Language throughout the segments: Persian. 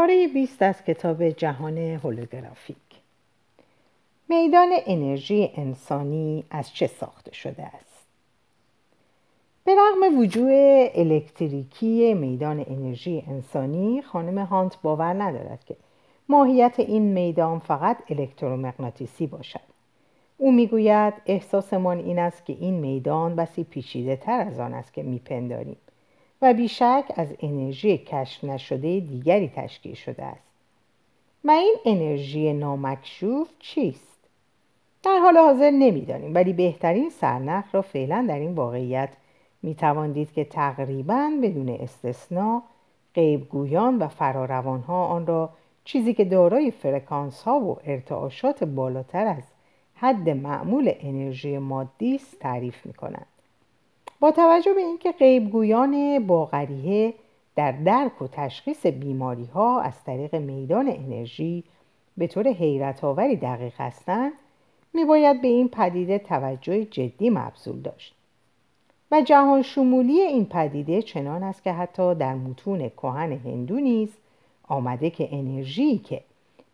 پاره 20 از کتاب جهان هولوگرافیک. میدان انرژی انسانی از چه ساخته شده است؟ به رغم وجود الکتریکی میدان انرژی انسانی خانم هانت باور ندارد که ماهیت این میدان فقط الکترومغناطیسی باشد. او می‌گوید احساسمان این است که این میدان بسی پیچیده تر از آن است که میپنداریم. و بیشک از انرژی کشف نشده دیگری تشکیل شده است و این انرژی نامکشوف چیست؟ در حال حاضر نمی‌دانیم ولی بهترین سرنخ را فعلا در این واقعیت می‌توان دید که تقریبا بدون استثنا غیبگویان و فراروانها آن را چیزی که دارای فرکانس ها و ارتعاشات بالاتر از حد معمول انرژی مادی است تعریف می کنند. با توجه به اینکه غیبگویان باغریه در درک و تشخیص بیماری ها از طریق میدان انرژی به طور حیرت آوری دقیق هستند می باید به این پدیده توجه جدی مبذول داشت. و جهان شمولی این پدیده چنان است که حتی در متون کهن هندو نیز آمده که انرژی که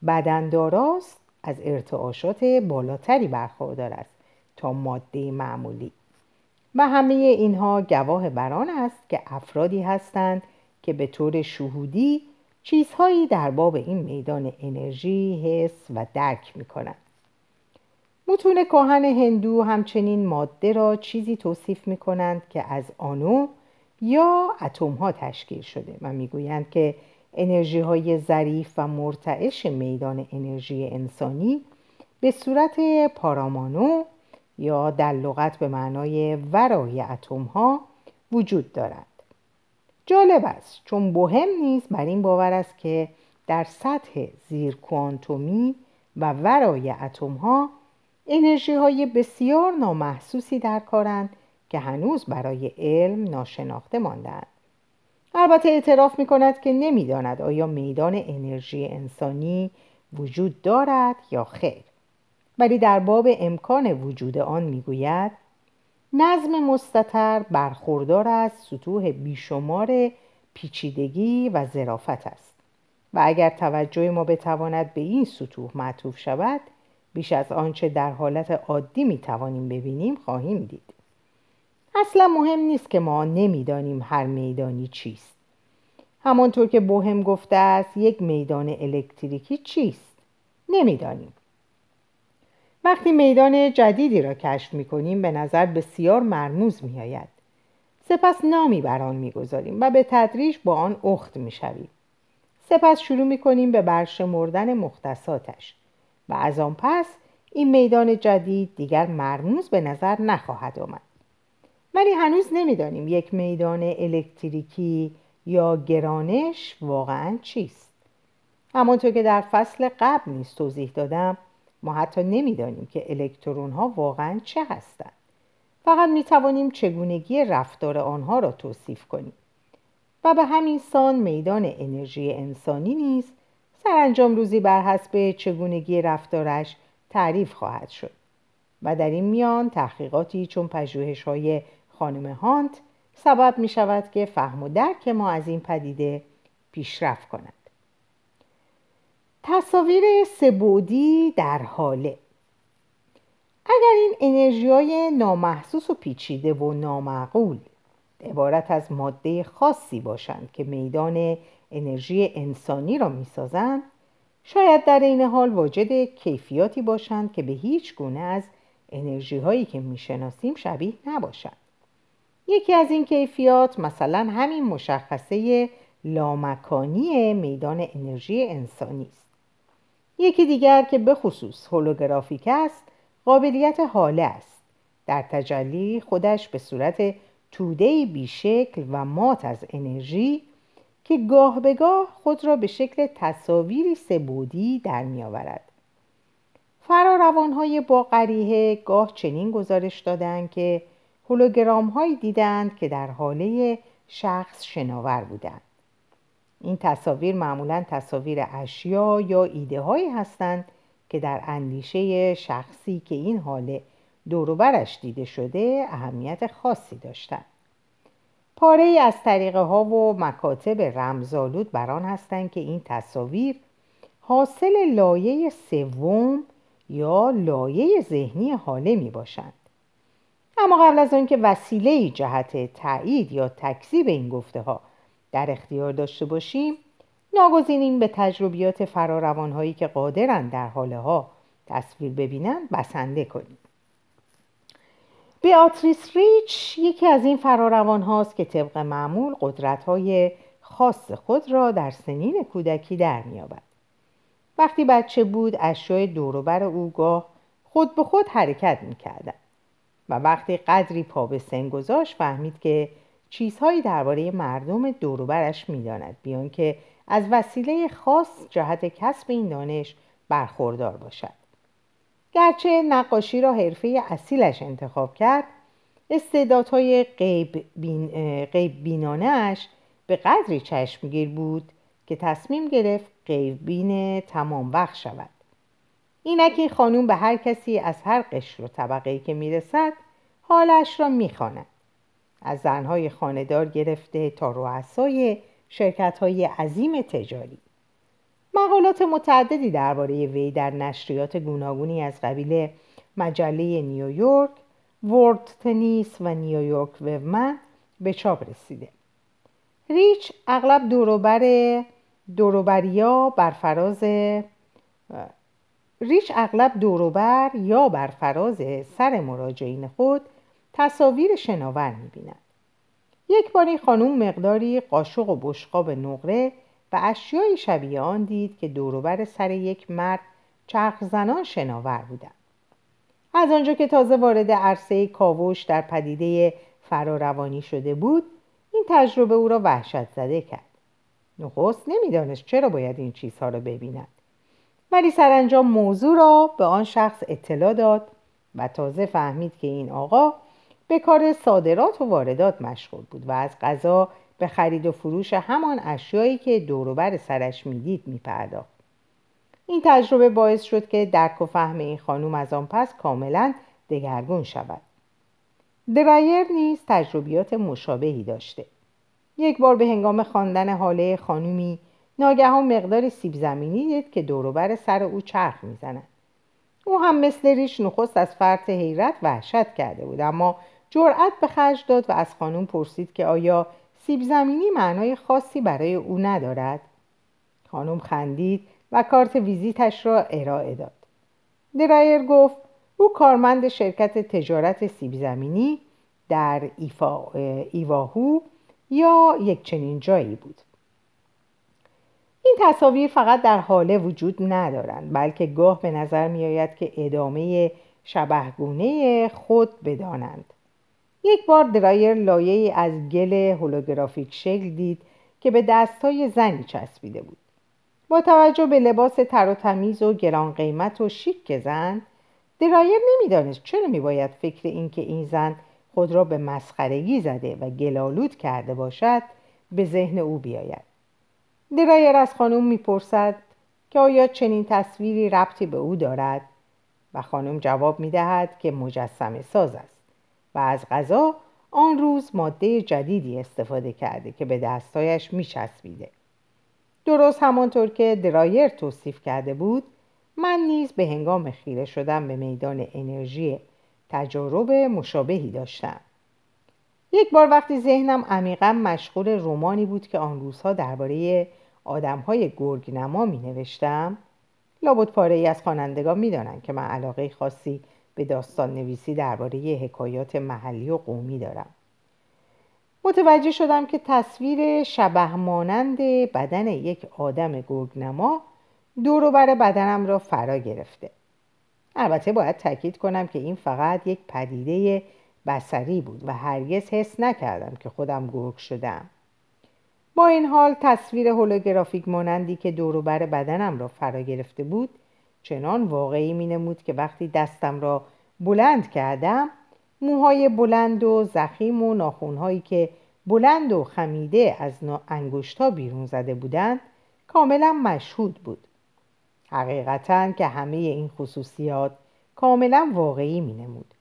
بدن داراست از ارتعاشات بالاتری برخوردار است تا ماده معمولی. و همه اینها گواه بر آن است که افرادی هستند که به طور شهودی چیزهایی در باب این میدان انرژی حس و درک می کنند. متون کهن هندو همچنین ماده را چیزی توصیف می کنند که از آنو یا اتم ها تشکیل شده و می‌گویند که انرژی های ظریف و مرتعش میدان انرژی انسانی به صورت پارامانو یا در لغت به معنای ورای اتم ها وجود دارد. جالب است چون بهم نیز بر این باور است که در سطح زیر کوانتومی و ورای اتم ها انرژی های بسیار نامحسوسی در کارند که هنوز برای علم ناشناخته ماندند البته اعتراف می کند که نمی‌داند آیا میدان انرژی انسانی وجود دارد یا خیر. ولی در باب امکان وجود آن می‌گوید نظم مستطر برخوردار از سطوح بیشمار پیچیدگی و ظرافت است. و اگر توجه ما بتواند به این سطوح معطوف شود بیش از آنچه در حالت عادی می‌توانیم ببینیم خواهیم دید. اصلا مهم نیست که ما نمی‌دانیم هر میدانی چیست. همانطور که بوهم گفته است یک میدان الکتریکی چیست؟ نمی‌دانیم. وقتی میدان جدیدی را کشف می کنیم به نظر بسیار مرموز می آید. سپس نامی بر آن می گذاریم و به تدریج با آن اخت می شویم. سپس شروع می کنیم به برشمردن مختصاتش و از آن پس این میدان جدید دیگر مرموز به نظر نخواهد آمد. ولی هنوز نمی‌دانیم یک میدان الکتریکی یا گرانش واقعا چیست. همانطور که در فصل قبل نیز توضیح دادم ما حتی نمی‌دانیم که الکترون ها واقعا چه هستند. فقط می توانیم چگونگی رفتار آنها را توصیف کنیم. و به همین سان میدان انرژی انسانی نیز سرانجام روزی بر حسب چگونگی رفتارش تعریف خواهد شد. و در این میان تحقیقاتی چون پژوهش های خانم هانت سبب می شود که فهم و درک ما از این پدیده پیشرفت کند تصاویر سبودی در حاله. اگر این انرژی های نامحسوس و پیچیده و نامعقول عبارت از ماده خاصی باشند که میدان انرژی انسانی را می‌سازند شاید در این حال واجد کیفیاتی باشند که به هیچ گونه از انرژی هایی که می‌شناسیم شبیه نباشند. یکی از این کیفیات مثلا همین مشخصه لامکانی میدان انرژی انسانی است. یکی دیگر که به خصوص هولوگرافیک است قابلیت حاله است در تجلی خودش به صورت توده بیشکل و مات از انرژی که گاه به گاه خود را به شکل تصاویری سبودی در می آورد. فراروانهای با قریه گاه چنین گزارش دادند که هولوگرام هایی دیدند که در حاله شخص شناور بودند. این تصاویر معمولا تصاویر اشیا یا ایده هایی هستند که در اندیشه شخصی که این حاله دوروبرش دیده شده اهمیت خاصی داشتند. پاره ای از طریقه ها و مکاتب رمزالود بران هستند که این تصاویر حاصل لایه سوم یا لایه ذهنی حاله می باشند. اما قبل از آنکه وسیله جهت تایید یا تکذیب این گفته ها در اختیار داشته باشیم ناگزینیم به تجربیات فراروانهایی که قادرند در حاله ها تصویر ببینند بسنده کنیم بیاتریس ریچ یکی از این فراروان هاست که طبق معمول قدرت های خاص خود را در سنین کودکی در میابد. وقتی بچه بود اشیای دوروبر او گاه خود به خود حرکت می‌کردن و وقتی قدری پا به سن گذاشت فهمید که چیزهایی درباره مردم دوروبرش می‌داند بیان که از وسیله خاص جهت کسب این دانش برخوردار باشد. گرچه نقاشی را حرفه اصیلش انتخاب کرد استعدادهای غیب, بین، غیب بینانش به قدری چشمگیر بود که تصمیم گرفت غیب بین تمام وقت شود. اینک خانوم به هر کسی از هر قشر و طبقه که می‌رسد حالش را می‌خواند. از زنهای خاندار گرفته تا رؤسای شرکت های عظیم تجاری مقالات متعددی درباره وی در نشریات گوناگونی از قبیل مجله نیویورک، ورد تنیس و نیویورک ومن به چاپ رسیده. ریچ اغلب دوروبر دوروبریا بر فراز ریچ اغلب دوروبر یا بر فراز سر مراجعین خود تصاویر شناور می‌بیند. یک باری خانوم مقداری قاشق و بشقاب نقره و اشیای شبیه آن دید که دوروبر سر یک مرد چرخ زنان شناور بودند. از آنجا که تازه وارد عرصه کاوش در پدیده فراروانی شده بود این تجربه او را وحشت زده کرد. نخست نمی‌دانست چرا باید این چیزها را ببیند. ولی سرانجام موضوع را به آن شخص اطلاع داد و تازه فهمید که این آقا به کار صادرات و واردات مشغول بود و از غذا به خرید و فروش همان اشیایی که دوروبر سرش می‌دید میپرداخت. این تجربه باعث شد که درک و فهم این خانوم از آن پس کاملا دگرگون شود. درایر نیز تجربیات مشابهی داشته. یک بار به هنگام خواندن حاله خانومی ناگهان مقدار سیب زمینی دید که دوروبر سر او چرخ می‌زند. او هم مثل ریش نخست از فرط حیرت وحشت کرده بود اما جرأت به خرج داد و از خانوم پرسید که آیا سیب زمینی معنای خاصی برای او ندارد؟ خانم خندید و کارت ویزیتش را ارائه داد. درایر گفت او کارمند شرکت تجارت سیب زمینی در ایفا، ایواهو یا یک چنین جایی بود. این تصاویر فقط در حاله وجود ندارند بلکه گاه به نظر می آید که ادامه شبهگونه خود بدانند. یک بار درایر لایه از گل هولوگرافیک شکل دید که به دستای زنی چسبیده بود. با توجه به لباس تر و تمیز و گران قیمت و شیک زن درایر نمی‌دانست چرا میباید فکر اینکه این زن خود را به مسخرگی زده و گلالود کرده باشد به ذهن او بیاید. درایر از خانم می‌پرسد که آیا چنین تصویری ربطی به او دارد؟ و خانم جواب می‌دهد که مجسمه ساز است. و از غذا آن روز ماده جدیدی استفاده کرده که به دستایش میچسبیده. درست همانطور که درایر توصیف کرده بود من نیز به هنگام خیره شدن به میدان انرژی تجارب مشابهی داشتم. یک بار وقتی ذهنم عمیقا مشغول رومانی بود که آن روزها درباره آدمهای گرگنما می نوشتم لابد پاره ای از خوانندگان می‌دانند که من علاقه خاصی به داستان نویسی درباره حکایات محلی و قومی دارم. متوجه شدم که تصویر شبه مانند بدن یک آدم گرگنما دور بر بدنم را فرا گرفته. البته باید تاکید کنم که این فقط یک پدیده بسری بود و هرگز حس نکردم که خودم گرگ شدم. با این حال تصویر هولوگرافیک مانندی که بر بدنم را فرا گرفته بود چنان واقعی می نمود که وقتی دستم را بلند کردم موهای بلند و زخیم و ناخونهایی که بلند و خمیده از انگشتا بیرون زده بودند کاملا مشهود بود. حقیقتا که همه این خصوصیات کاملا واقعی می نمود.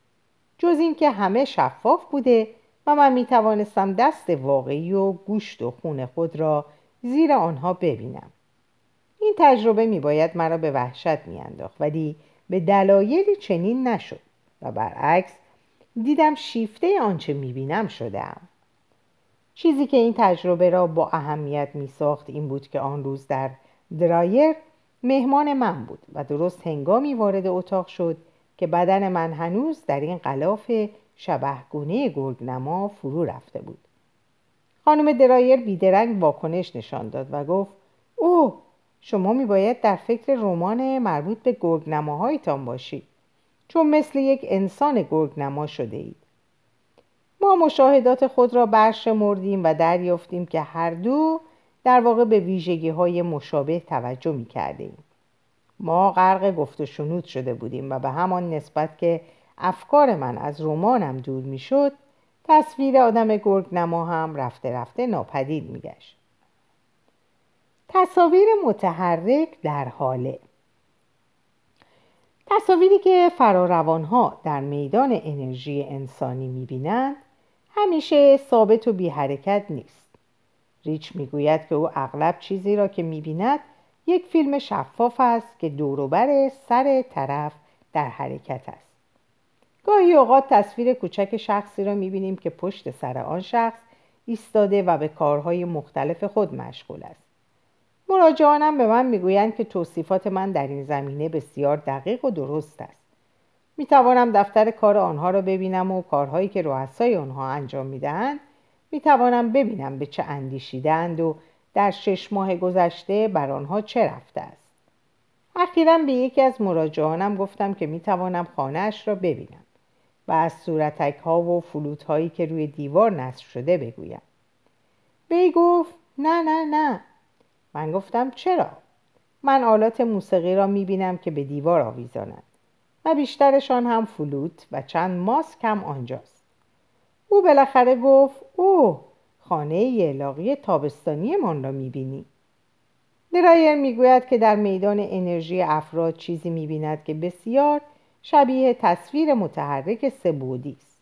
جز اینکه همه شفاف بوده و من می توانستم دست واقعی و گوشت و خون خود را زیر آنها ببینم. این تجربه می باید مرا به وحشت می انداخت ولی به دلایلی چنین نشد و برعکس دیدم شیفته آنچه می بینم شدم چیزی که این تجربه را با اهمیت می ساخت این بود که آن روز در درایر مهمان من بود و درست هنگامی وارد اتاق شد که بدن من هنوز در این قلاف شبهگونه گرگنما فرو رفته بود. خانم درایر بیدرنگ واکنش نشان داد و گفت او شما میباید در فکر رمان مربوط به گرگنماهایتان باشید چون مثل یک انسان گرگنما شده اید ما مشاهدات خود را برشمردیم و دریافتیم که هر دو در واقع به ویژگی های مشابه توجه می کردیم. ما غرق گفت و شنود شده بودیم و به همان نسبت که افکار من از رمانم دور می شد تصویر آدم گرگ نما هم رفته رفته ناپدید می گشت. تصاویر متحرک در حاله تصاویری که فراروانها در میدان انرژی انسانی می بینند همیشه ثابت و بی حرکت نیست. ریچ می‌گوید که او اغلب چیزی را که می‌بیند یک فیلم شفاف است که دوروبر سر طرف در حرکت است. گاهی اوقات تصویر کوچک شخصی را می‌بینیم که پشت سر آن شخص ایستاده و به کارهای مختلف خود مشغول است. مراجعانم به من می‌گویند که توصیفات من در این زمینه بسیار دقیق و درست است. می توانم دفتر کار آنها را ببینم و کارهایی که رؤسای آنها انجام می دهند می توانم ببینم به چه اندیشیدند و در شش ماه گذشته بر آنها چه رفته است. اخیرا به یکی از مراجعانم گفتم که می توانم خانهاش را ببینم و از صورتک ها و فلوت هایی که روی دیوار نصب شده بگویم. وی گفت نه نه نه من گفتم چرا؟ من آلات موسیقی را می بینم که به دیوار آویزانند. و بیشترشان هم فلوت و چند ماسک هم آنجاست او بالاخره گفت او خانه یلاقی تابستانی من را می‌بینی درایر می‌گوید که در میدان انرژی افراد چیزی می‌بیند که بسیار شبیه تصویر متحرک سبودی است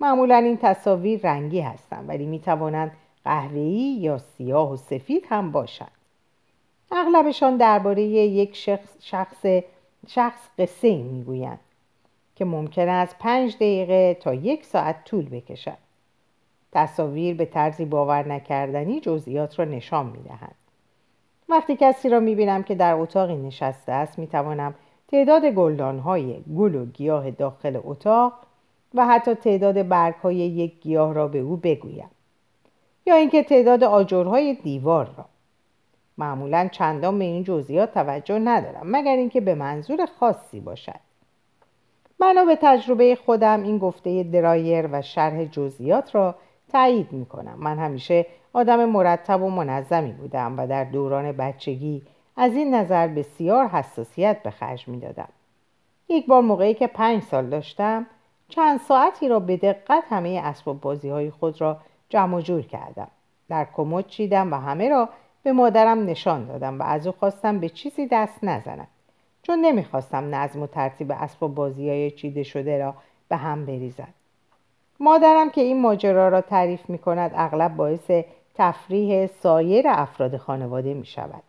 معمولا این تصاویر رنگی هستند ولی می‌توانند قهوه‌ای یا سیاه و سفید هم باشند اغلبشان درباره یک شخص, شخص شخص قصه می‌گویند که ممکن است پنج دقیقه تا یک ساعت طول بکشد. تصاویر به طرزی باور نکردنی جزئیات را نشان می‌دهند. وقتی کسی را می‌بینم که در اتاقی نشسته است می‌توانم تعداد گلدانهای گل و گیاه داخل اتاق و حتی تعداد برگهای یک گیاه را به او بگویم. یا اینکه تعداد آجرهای دیوار را. معمولا چندان به این جزئیات توجه ندارم مگر اینکه به منظور خاصی باشد. بنا به تجربه خودم این گفته درایر و شرح جزئیات را تایید می کنم من همیشه آدم مرتب و منظمی بودم و در دوران بچگی از این نظر بسیار حساسیت به خرج می دادم. یک بار موقعی که پنج سال داشتم چند ساعتی را به دقت همه اسباب بازی های خود را جمع جور کردم. در کمد چیدم و همه را به مادرم نشان دادم و از او خواستم به چیزی دست نزند چون نمی‌خواستم نظم و ترتیب اسب و بازی های چیده شده را به هم بریزد مادرم که این ماجرا را تعریف می کند اغلب باعث تفریح سایر افراد خانواده می شود.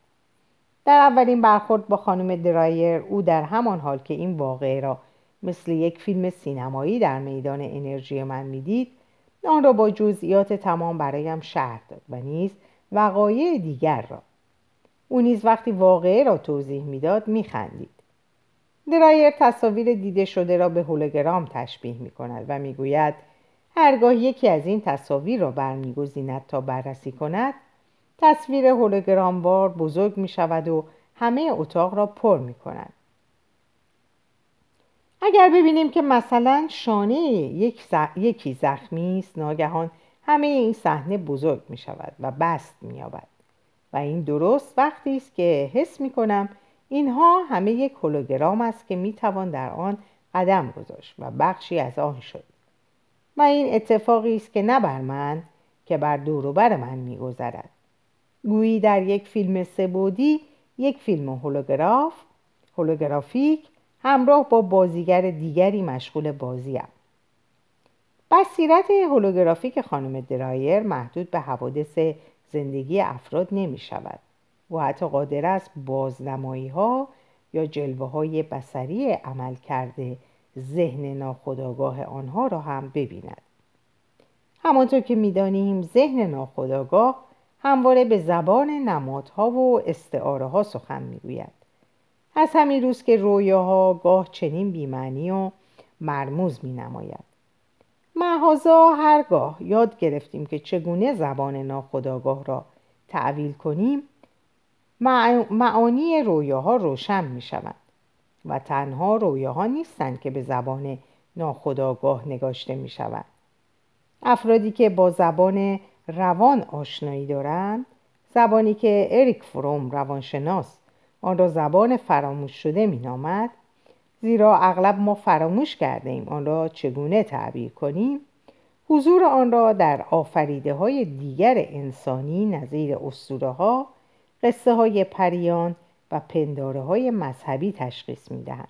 در اولین برخورد با خانم درایر او در همان حال که این واقعه را مثل یک فیلم سینمایی در میدان انرژی من می‌دید آن را با جزئیات تمام برایم شهر داد و نیز وقایع دیگر را او نیز وقتی واقعه را توضیح می‌داد میخندید درایر تصاویر دیده شده را به هولوگرام تشبیه می کند و می‌گوید هرگاه یکی از این تصاویر را برمیگزیند تا بررسی کند تصویر هولوگراموار بزرگ می شود و همه اتاق را پر می کند. اگر ببینیم که مثلا شانه یک یکی زخمی است ناگهان همه این صحنه بزرگ می شود و بست می یابد. و این درست وقتی است که حس می کنم اینها همه یک هولوگرام است که می توان در آن قدم گذاشت و بخشی از آن شد. و این اتفاقی است که نه بر من که بر دور بر من میگذرد گویی در یک فیلم سبودی یک فیلم هولوگراف هولوگرافیک همراه با بازیگر دیگری مشغول بازیم. بصیرت هولوگرافیک خانم درایر محدود به حوادث زندگی افراد نمی شود و حتی قادر است بازنمایی ها یا جلوه های بسری عمل کرده ذهن ناخودآگاه آنها را هم ببیند. همانطور که می‌دانیم ذهن ناخودآگاه همواره به زبان نمادها و استعاره ها سخن می‌گوید. از همین روز که رویاها گاه چنین بیمعنی و مرموز می نماید محازا هرگاه یاد گرفتیم که چگونه زبان ناخودآگاه را تعویل کنیم معانی رویاها روشن می شوند و تنها رویاها نیستند که به زبان ناخودآگاه نگاشته می شوند افرادی که با زبان روان آشنایی دارند زبانی که اریک فروم روانشناس آن را زبان فراموش شده می نامد زیرا اغلب ما فراموش کرده ایم آن را چگونه تعبیر کنیم حضور آن را در آفریده های دیگر انسانی نظیر اسطوره ها قصه های پریان و پنداره های مذهبی تشخیص می دهند.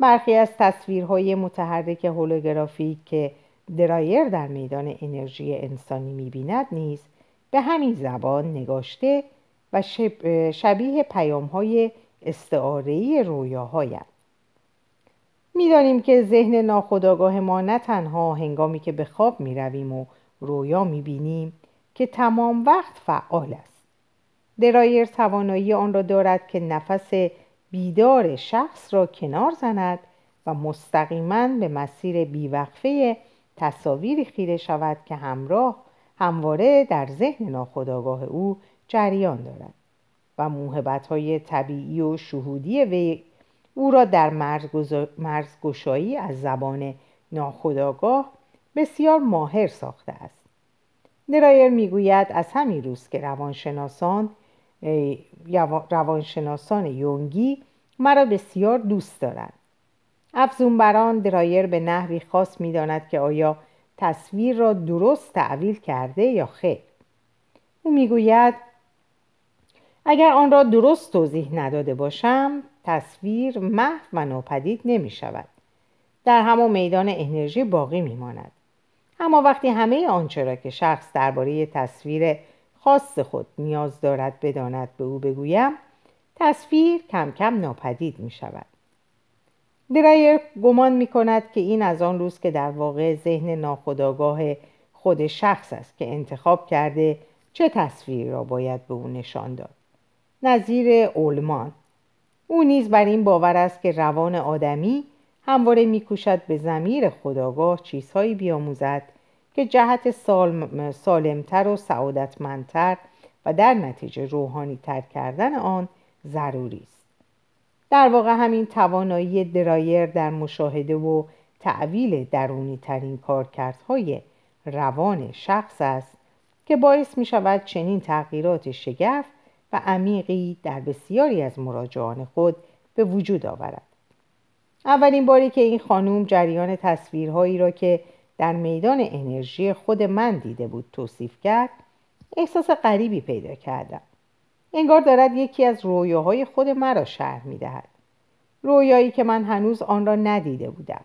برخی از تصویرهای متحرک هولوگرافیک که درایر در میدان انرژی انسانی می بیند نیز به همین زبان نگاشته و شبیه پیام های استعارهی رویاهایند. می‌دانیم که ذهن ناخودآگاه ما نه تنها هنگامی که به خواب می رویم و رویا می بینیم که تمام وقت فعال است. درایر توانایی آن را دارد که نفس بیدار شخص را کنار زند و مستقیما به مسیر بیوقفه تصاویری خیره شود که همراه همواره در ذهن ناخودآگاه او جریان دارد و موهبت های طبیعی و شهودی وی او را در مرزگشایی از زبان ناخودآگاه بسیار ماهر ساخته است. درایر می‌گوید از همین روز که روانشناسان روانشناسان یونگی مرا بسیار دوست دارند. افزون بران درایر به نحوی خاص می‌داند که آیا تصویر را درست تعویل کرده یا خیر. او می‌گوید اگر آن را درست توضیح نداده باشم تصویر محو و ناپدید نمی شود. در همان میدان انرژی باقی می ماند. اما وقتی همه آنچه را که شخص درباره تصویر خاص خود نیاز دارد بداند به او بگویم تصویر کم کم ناپدید می شود. درایر گمان می کند که این از آن روز که در واقع ذهن ناخودآگاه خود شخص است که انتخاب کرده چه تصویر را باید به او نشان داد. نظیر اولمان او نیز بر این باور است که روان آدمی همواره میکوشد به زمیر خداگاه چیزهایی بیاموزد که جهت سالمتر و سعادتمندتر و در نتیجه روحانی تر کردن آن ضروری است. در واقع همین توانایی درایر در مشاهده و تعویل درونی ترین کارکردهای روان شخص است که باعث می شود چنین تغییرات شگرف و عمیقی در بسیاری از مراجعان خود به وجود آورد. اولین باری که این خانوم جریان تصویرهایی را که در میدان انرژی خود من دیده بود توصیف کرد احساس غریبی پیدا کردم. انگار دارد یکی از رویاهای خود مرا شرح می دهد. رویایی که من هنوز آن را ندیده بودم.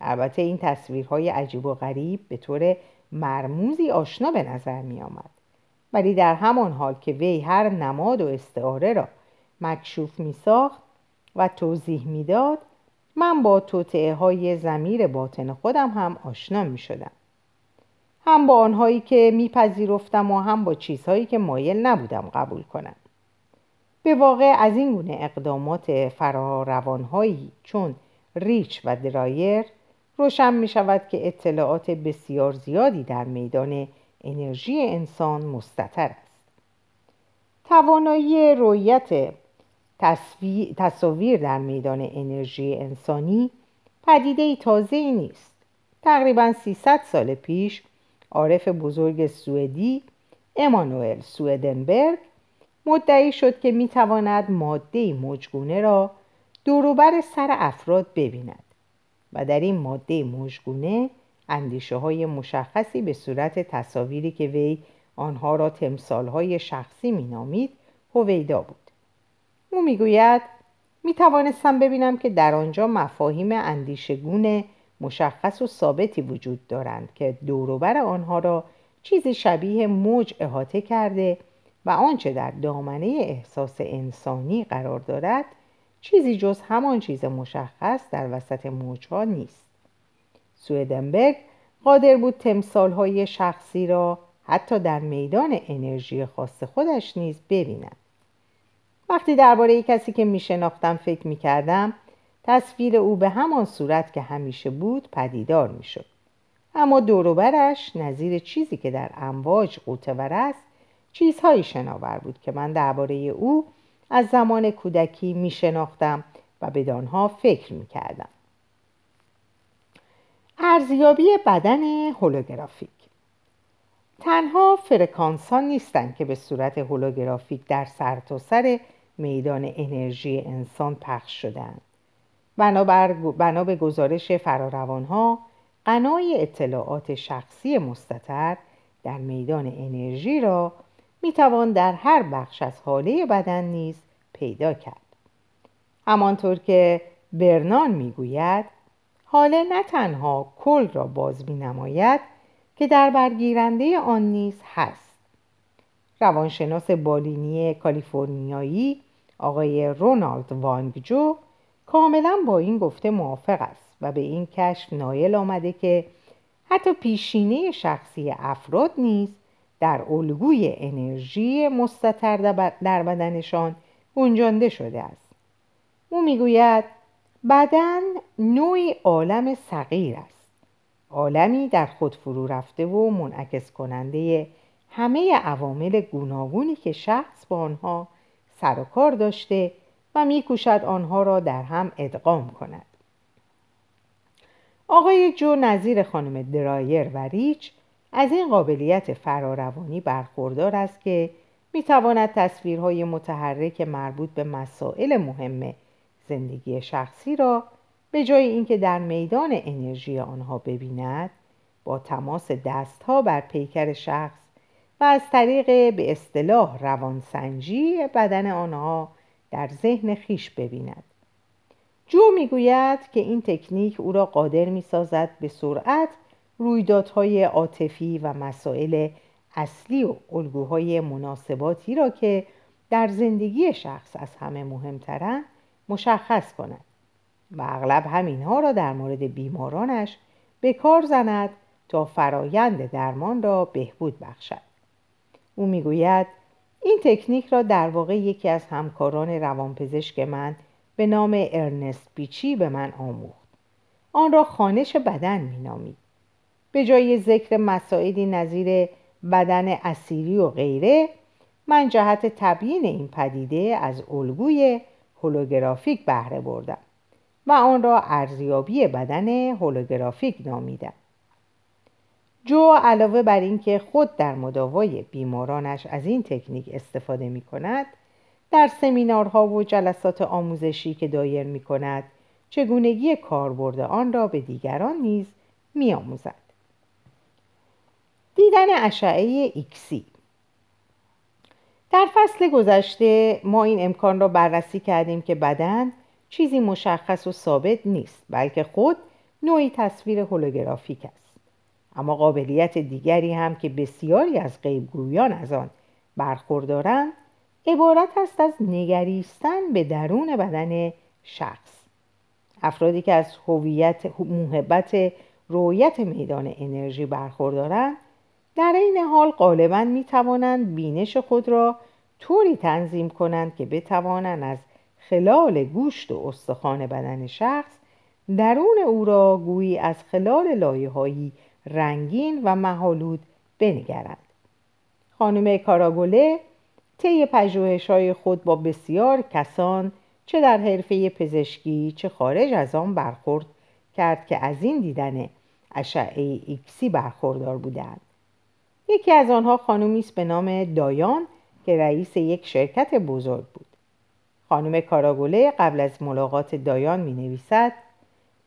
البته این تصویرهای عجیب و غریب به طور مرموزی آشنا به نظر می آمد ولی در همان حال که وی هر نماد و استعاره را مکشوف می ساخت و توضیح می‌داد من با توطعه های زمیر باطن خودم هم آشنا می شدم. هم با آنهایی که میپذیرفتم و هم با چیزهایی که مایل نبودم قبول کنم به واقع از این گونه اقدامات فراروانهایی چون ریچ و درایر روشن می شود که اطلاعات بسیار زیادی در میدان انرژی انسان مستطر است. توانایی رویت تصاویر در میدان انرژی انسانی پدیده تازه ای نیست. تقریبا 300 سال پیش عارف بزرگ سوئدی امانوئل سوئدنبرگ مدعی شد که می‌تواند ماده موجگونه را دوروبر سر افراد ببیند و در این ماده موجگونه اندیشه های مشخصی به صورت تصاویری که وی آنها را تمثال های شخصی مینامید هویدا بود. او می‌گوید می توانستم ببینم که در آنجا مفاهیم اندیشگون مشخص و ثابتی وجود دارند که دوروبر آنها را چیزی شبیه موج احاطه کرده و آنچه در دامنه احساس انسانی قرار دارد چیزی جز همان چیز مشخص در وسط موجها نیست. سویدنبرگ قادر بود تمثالهای شخصی را حتی در میدان انرژی خاص خودش نیز ببیند وقتی درباره کسی که میشناختم فکر می‌کردم تصویر او به همان صورت که همیشه بود پدیدار می‌شد اما دوروبرش نظیر چیزی که در امواج قوتور است چیزهایی شناور بود که من درباره او از زمان کودکی می شناختم و به دانها فکر می کردم. ارزیابی بدن هولوگرافیک تنها فرکانس ها نیستند که به صورت هولوگرافیک در سرتاسر سر میدان انرژی انسان پخش شدند. بنا به گزارش فراروان ها قنای اطلاعات شخصی مستطر در میدان انرژی را می توان در هر بخش از حاله بدن نیز پیدا کرد همانطور که برنان می‌گوید حاله نه تنها کل را باز می نماید که در برگیرنده آن نیز هست. روانشناس بالینی کالیفرنیایی آقای رونالد وانگجو کاملا با این گفته موافق است و به این کشف نایل آمده که حتی پیشینه شخصی افراد نیز در الگوی انرژی مستطر در بدنشان گنجانده شده است. او می‌گوید بدن نوعی عالم صغیر است. عالمی در خود فرو رفته و منعکس کننده همه عوامل گوناگونی که شخص با آنها سر و کار داشته و میکوشد آنها را در هم ادغام کند. آقای جو نظیر خانم درایر و ریچ از این قابلیت فراروانی برخوردار است که می‌تواند تصویرهای متحرک مربوط به مسائل مهم زندگی شخصی را به جای اینکه در میدان انرژی آنها ببیند با تماس دستها بر پیکر شخص و از طریق به اصطلاح روانسنجی بدن آنها در ذهن خیش ببیند. جو می‌گوید که این تکنیک او را قادر می‌سازد به سرعت رویدادهای عاطفی و مسائل اصلی و الگوهای مناسباتی را که در زندگی شخص از همه مهمترند مشخص کند و اغلب همینها را در مورد بیمارانش به کار زند تا فرایند درمان را بهبود بخشد. او می‌گوید این تکنیک را در واقع یکی از همکاران روانپزشک من به نام ارنست بیچی به من آموخت. آن را خانش بدن مینامید. به جای ذکر مسائلی نظیر بدن اسیری و غیره من جهت تبیین این پدیده از الگوی هولوگرافیک بهره بردم و آن را ارزیابی بدن هولوگرافیک نامیدم جو علاوه بر اینکه خود در مداوای بیمارانش از این تکنیک استفاده می کند در سمینارها و جلسات آموزشی که دایر می کند چگونگی کاربرد آن را به دیگران نیز می آموزد. دیدن اشعه ایکسی در فصل گذشته ما این امکان را بررسی کردیم که بدن چیزی مشخص و ثابت نیست بلکه خود نوعی تصویر هولوگرافیک است. اما قابلیت دیگری هم که بسیاری از غیبگویان از آن برخوردارند عبارت است از نگریستن به درون بدن شخص. افرادی که از هویت محبت رویت میدان انرژی برخوردارند در این حال غالبا می توانند بینش خود را طوری تنظیم کنند که بتوانند از خلال گوشت و استخوان بدن شخص درون او را گویی از خلال لایههایی رنگین و محالود بنگرند. خانم کاراگوله طی پژوهش های خود با بسیار کسان چه در حرفه پزشکی چه خارج از آن برخورد کرد که از این دیدن اشعه ایکسی برخوردار بودند. یکی از آنها خانومی است به نام دایان که رئیس یک شرکت بزرگ بود خانم کاراگوله قبل از ملاقات دایان می نویسد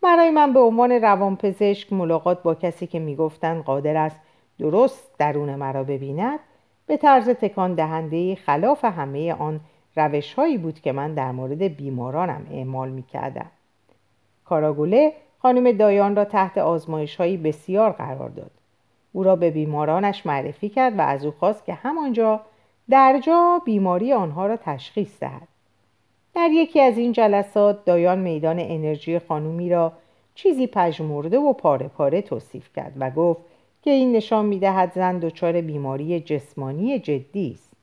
برای من به عنوان روانپزشک ملاقات با کسی که می‌گفتند قادر است درست درون مرا ببیند به طرز تکان دهنده خلاف همه آن روش هایی بود که من در مورد بیمارانم اعمال می کردم. کاراگوله خانم دایان را تحت آزمایش هایی بسیار قرار داد او را به بیمارانش معرفی کرد و از او خواست که همانجا در جا بیماری آنها را تشخیص دهد. در یکی از این جلسات دایان میدان انرژی خانومی را چیزی پژمرده و پاره پاره توصیف کرد و گفت که این نشان می‌دهد زن دچار بیماری جسمانی جدی است.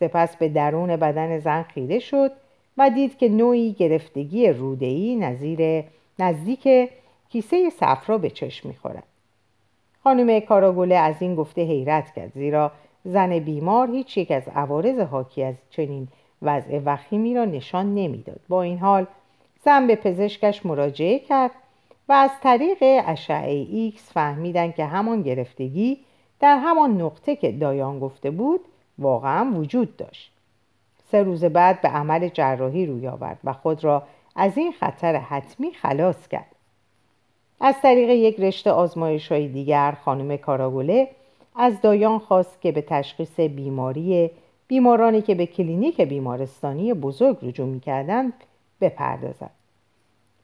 سپس به درون بدن زن خیره شد و دید که نوعی گرفتگی رودهی نظیر نزدیک کیسه صفرا به چشم می‌خورد. خانم کاراگوله از این گفته حیرت کرد زیرا زن بیمار هیچ یک از عوارض حاکی از چنین وضع وخیمی را نشان نمی‌داد. با این حال زن به پزشکش مراجعه کرد و از طریق اشعه ایکس فهمیدن که همان گرفتگی در همان نقطه که دایان گفته بود واقعا وجود داشت. سه روز بعد به عمل جراحی روی آورد و خود را از این خطر حتمی خلاص کرد. از طریق یک رشته آزمایش های دیگر خانم کاراگوله از دایان خواست که به تشخیص بیماری بیمارانی که به کلینیک بیمارستانی بزرگ رجوع می‌کردند بپردازد.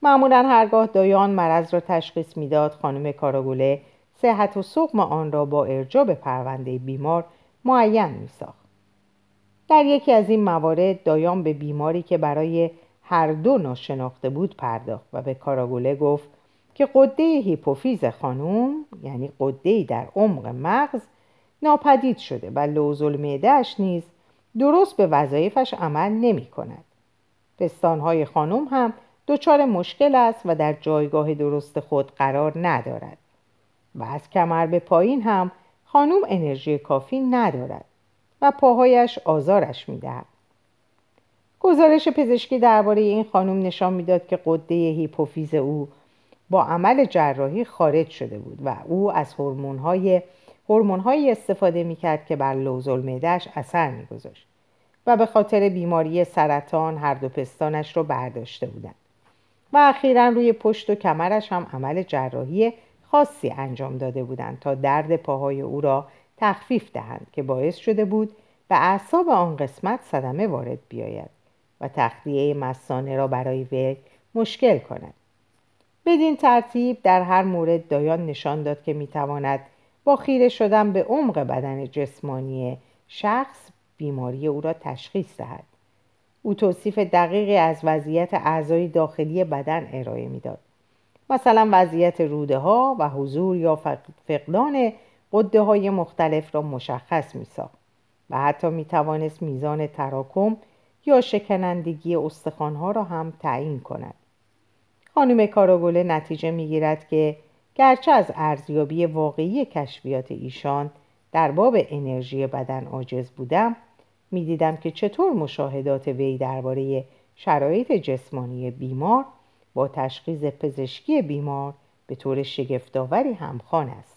معمولا هرگاه دایان مرض را تشخیص می‌داد خانم کاراگوله صحت و سقم آن را با ارجاع به پرونده بیمار معین میساخت. در یکی از این موارد دایان به بیماری که برای هر دو ناشناخته بود پرداخت و به کاراگوله گفت که غده هیپوفیز خانوم یعنی غده در عمق مغز ناپدید شده و لوزل معدهش نیز درست به وظایفش عمل نمی کند. پستانهای خانم هم دچار مشکل است و در جایگاه درست خود قرار ندارد و از کمر به پایین هم خانم انرژی کافی ندارد و پاهایش آزارش می‌دهد گزارش پزشکی درباره این خانم نشان می‌داد که قده هیپوفیز او با عمل جراحی خارج شده بود و او از هورمون‌های هورمون‌هایی استفاده می‌کرد که بر لوزالمعده‌اش اثر میگذاشت و به خاطر بیماری سرطان هر دو پستانش را برداشته بودند و اخیرا روی پشت و کمرش هم عمل جراحی خاصی انجام داده بودند تا درد پاهای او را تخفیف دهند که باعث شده بود به اعصاب آن قسمت صدمه وارد بیاید و تخلیه مسانه را برای وی مشکل کند. بدین ترتیب در هر مورد دایان نشان داد که می‌تواند با خیره شدن به عمق بدن جسمانی شخص بیماری او را تشخیص دهد او توصیف دقیقی از وضعیت اعضای داخلی بدن ارائه می‌داد مثلا وضعیت روده ها و حضور یا فقدان قده های مختلف را مشخص می ساخت و حتی می توانست میزان تراکم یا شکنندگی ها را هم تعیین کند. خانم کاراگوله نتیجه می گیرد که گرچه از ارزیابی واقعی کشفیات ایشان در باب انرژی بدن عاجز بودم می‌دیدم که چطور مشاهدات وی درباره شرایط جسمانی بیمار با تشخیص پزشکی بیمار به طور شگفتآوری همخوان است.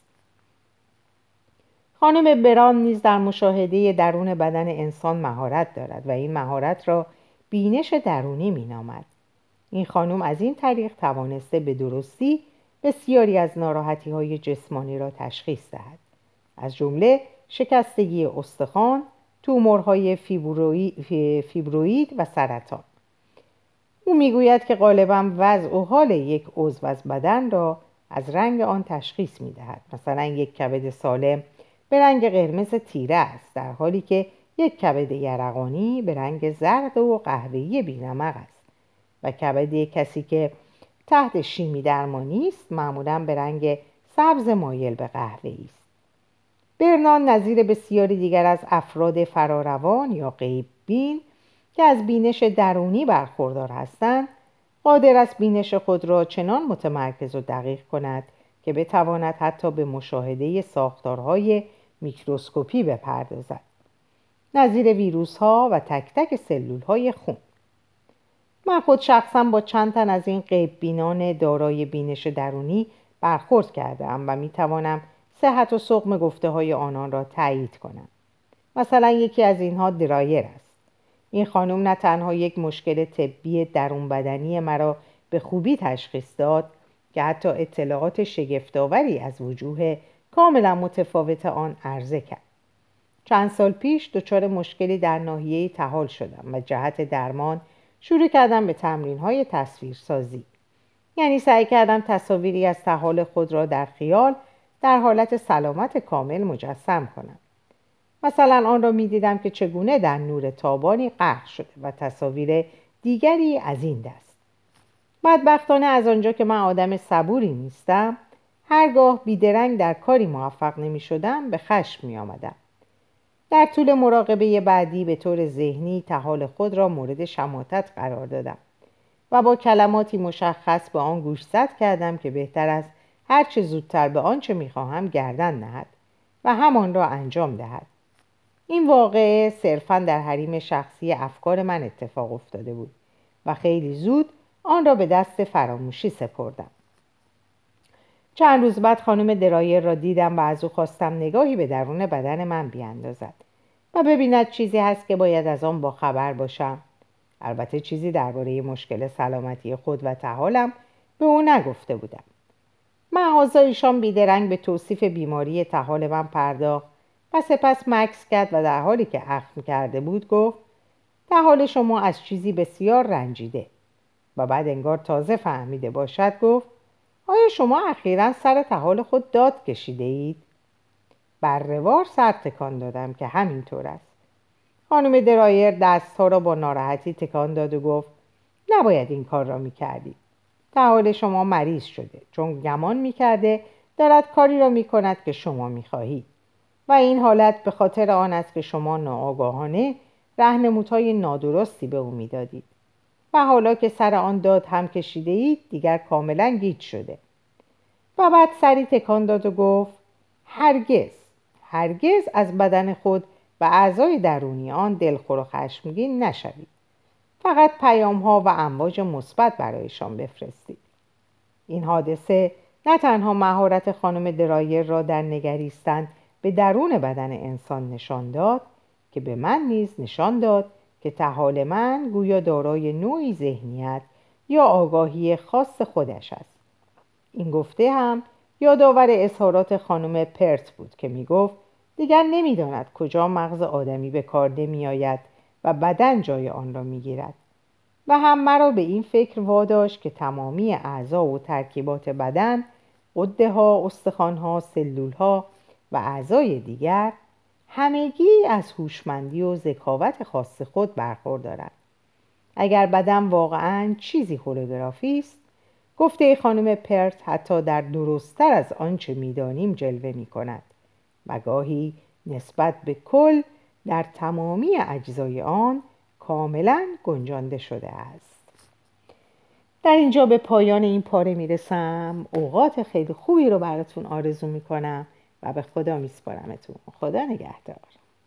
خانم بران نیز در مشاهده درون بدن انسان مهارت دارد و این مهارت را بینش درونی مینامد. این خانم از این طریق توانسته به درستی بسیاری از ناراحتی های جسمانی را تشخیص دهد. از جمله شکستگی استخوان تومورهای فیبروید و سرطان. او می‌گوید که غالبا وضع و حال یک عضو از بدن را از رنگ آن تشخیص می‌دهد. مثلا یک کبد سالم به رنگ قرمز تیره است در حالی که یک کبد یرقانی به رنگ زرد و قهوه‌ای بینمق است. و کبد کسی که تحت شیمی درمانی است معمولا به رنگ سبز مایل به قهوه است. برنان نظیر بسیاری دیگر از افراد فراروان یا غیب بین که از بینش درونی برخوردار هستند قادر است بینش خود را چنان متمرکز و دقیق کند که بتواند حتی به مشاهده ساختارهای میکروسکوپی بپردازد. نظیر ویروس ها و تک تک سلول های خون. من خود شخصا با چند تن از این غیب بینان دارای بینش درونی برخورد کردم و می توانم صحت و سقم گفته های آنان را تایید کنم. مثلا یکی از اینها درایر است. این خانم نه تنها یک مشکل طبی درون بدنی مرا به خوبی تشخیص داد که حتی اطلاعات شگفتآوری از وجوه کاملا متفاوت آن عرضه کرد. چند سال پیش دچار مشکلی در ناحیه تحال شدم و جهت درمان شروع کردم به تمرین های تصویرسازی. یعنی سعی کردم تصاویری از تحال خود را در خیال در حالت سلامت کامل مجسم کنم. مثلا آن را می دیدم که چگونه در نور تابانی غرق شده و تصاویر دیگری از این دست. بدبختانه از آنجا که من آدم صبوری نیستم هرگاه بیدرنگ در کاری موفق نمی شدم به خشم می آمدم. در طول مراقبه بعدی به طور ذهنی تحال خود را مورد شماتت قرار دادم و با کلماتی مشخص به آن گوشزد کردم که بهتر است هرچه زودتر به آنچه می‌خواهم گردن نهد و همان را انجام دهد. این واقعه صرفا در حریم شخصی افکار من اتفاق افتاده بود و خیلی زود آن را به دست فراموشی سپردم. چند روز بعد خانم درایر را دیدم و از او خواستم نگاهی به درون بدن من بیاندازد و ببیند چیزی هست که باید از آن با خبر باشم. البته چیزی درباره مشکل سلامتی خود و تحالم به او نگفته بودم. مغازه ایشان بیدرنگ به توصیف بیماری تحال من پرداخت و سپس مکس کرد و در حالی که اخم کرده بود گفت تحال شما از چیزی بسیار رنجیده. و بعد انگار تازه فهمیده باشد گفت آیا شما اخیرا سر تحال خود داد کشیده اید؟ بر روار سر تکان دادم که همینطور است. خانم درایر دستها را با ناراحتی تکان داد و گفت نباید این کار را می‌کردید. تحال شما مریض شده چون گمان می‌کرده دارد کاری را می‌کند که شما می‌خواهید. و این حالت به خاطر آن است که شما ناآگاهانه رهنمودهای نادرستی به او می‌دادید. و حالا که سر آن داد هم کشیده اید دیگر کاملا گیج شده. و بعد سری تکان داد و گفت هرگز هرگز از بدن خود و اعضای درونی آن دلخور و خشمگین نشوید. فقط پیام ها و امواج مثبت برایشان بفرستید. این حادثه نه تنها مهارت خانم درایر را در نگریستن به درون بدن انسان نشان داد که به من نیز نشان داد که تحال من گویا دارای نوعی ذهنیت یا آگاهی خاص خودش است. این گفته هم یادآور اظهارات خانم پرت بود که می گفت دیگر نمی‌داند کجا مغز آدمی به کار نمیآید و بدن جای آن را می‌گیرد. و هم مرا به این فکر واداشت که تمامی اعضا و ترکیبات بدن قده ها، استخوان ها، سلول ها و اعضای دیگر همگی از هوشمندی و ذکاوت خاص خود برخوردارند اگر بدن واقعا چیزی هولوگرافی است گفته خانم پرت حتی در درستتر از آنچه می‌دانیم جلوه می کند و گاهی نسبت به کل در تمامی اجزای آن کاملا گنجانده شده است. در اینجا به پایان این پاره می‌رسم. اوقات خیلی خوبی رو براتون آرزو می‌کنم. و به خدا میسپارمتون. خدا نگهدار.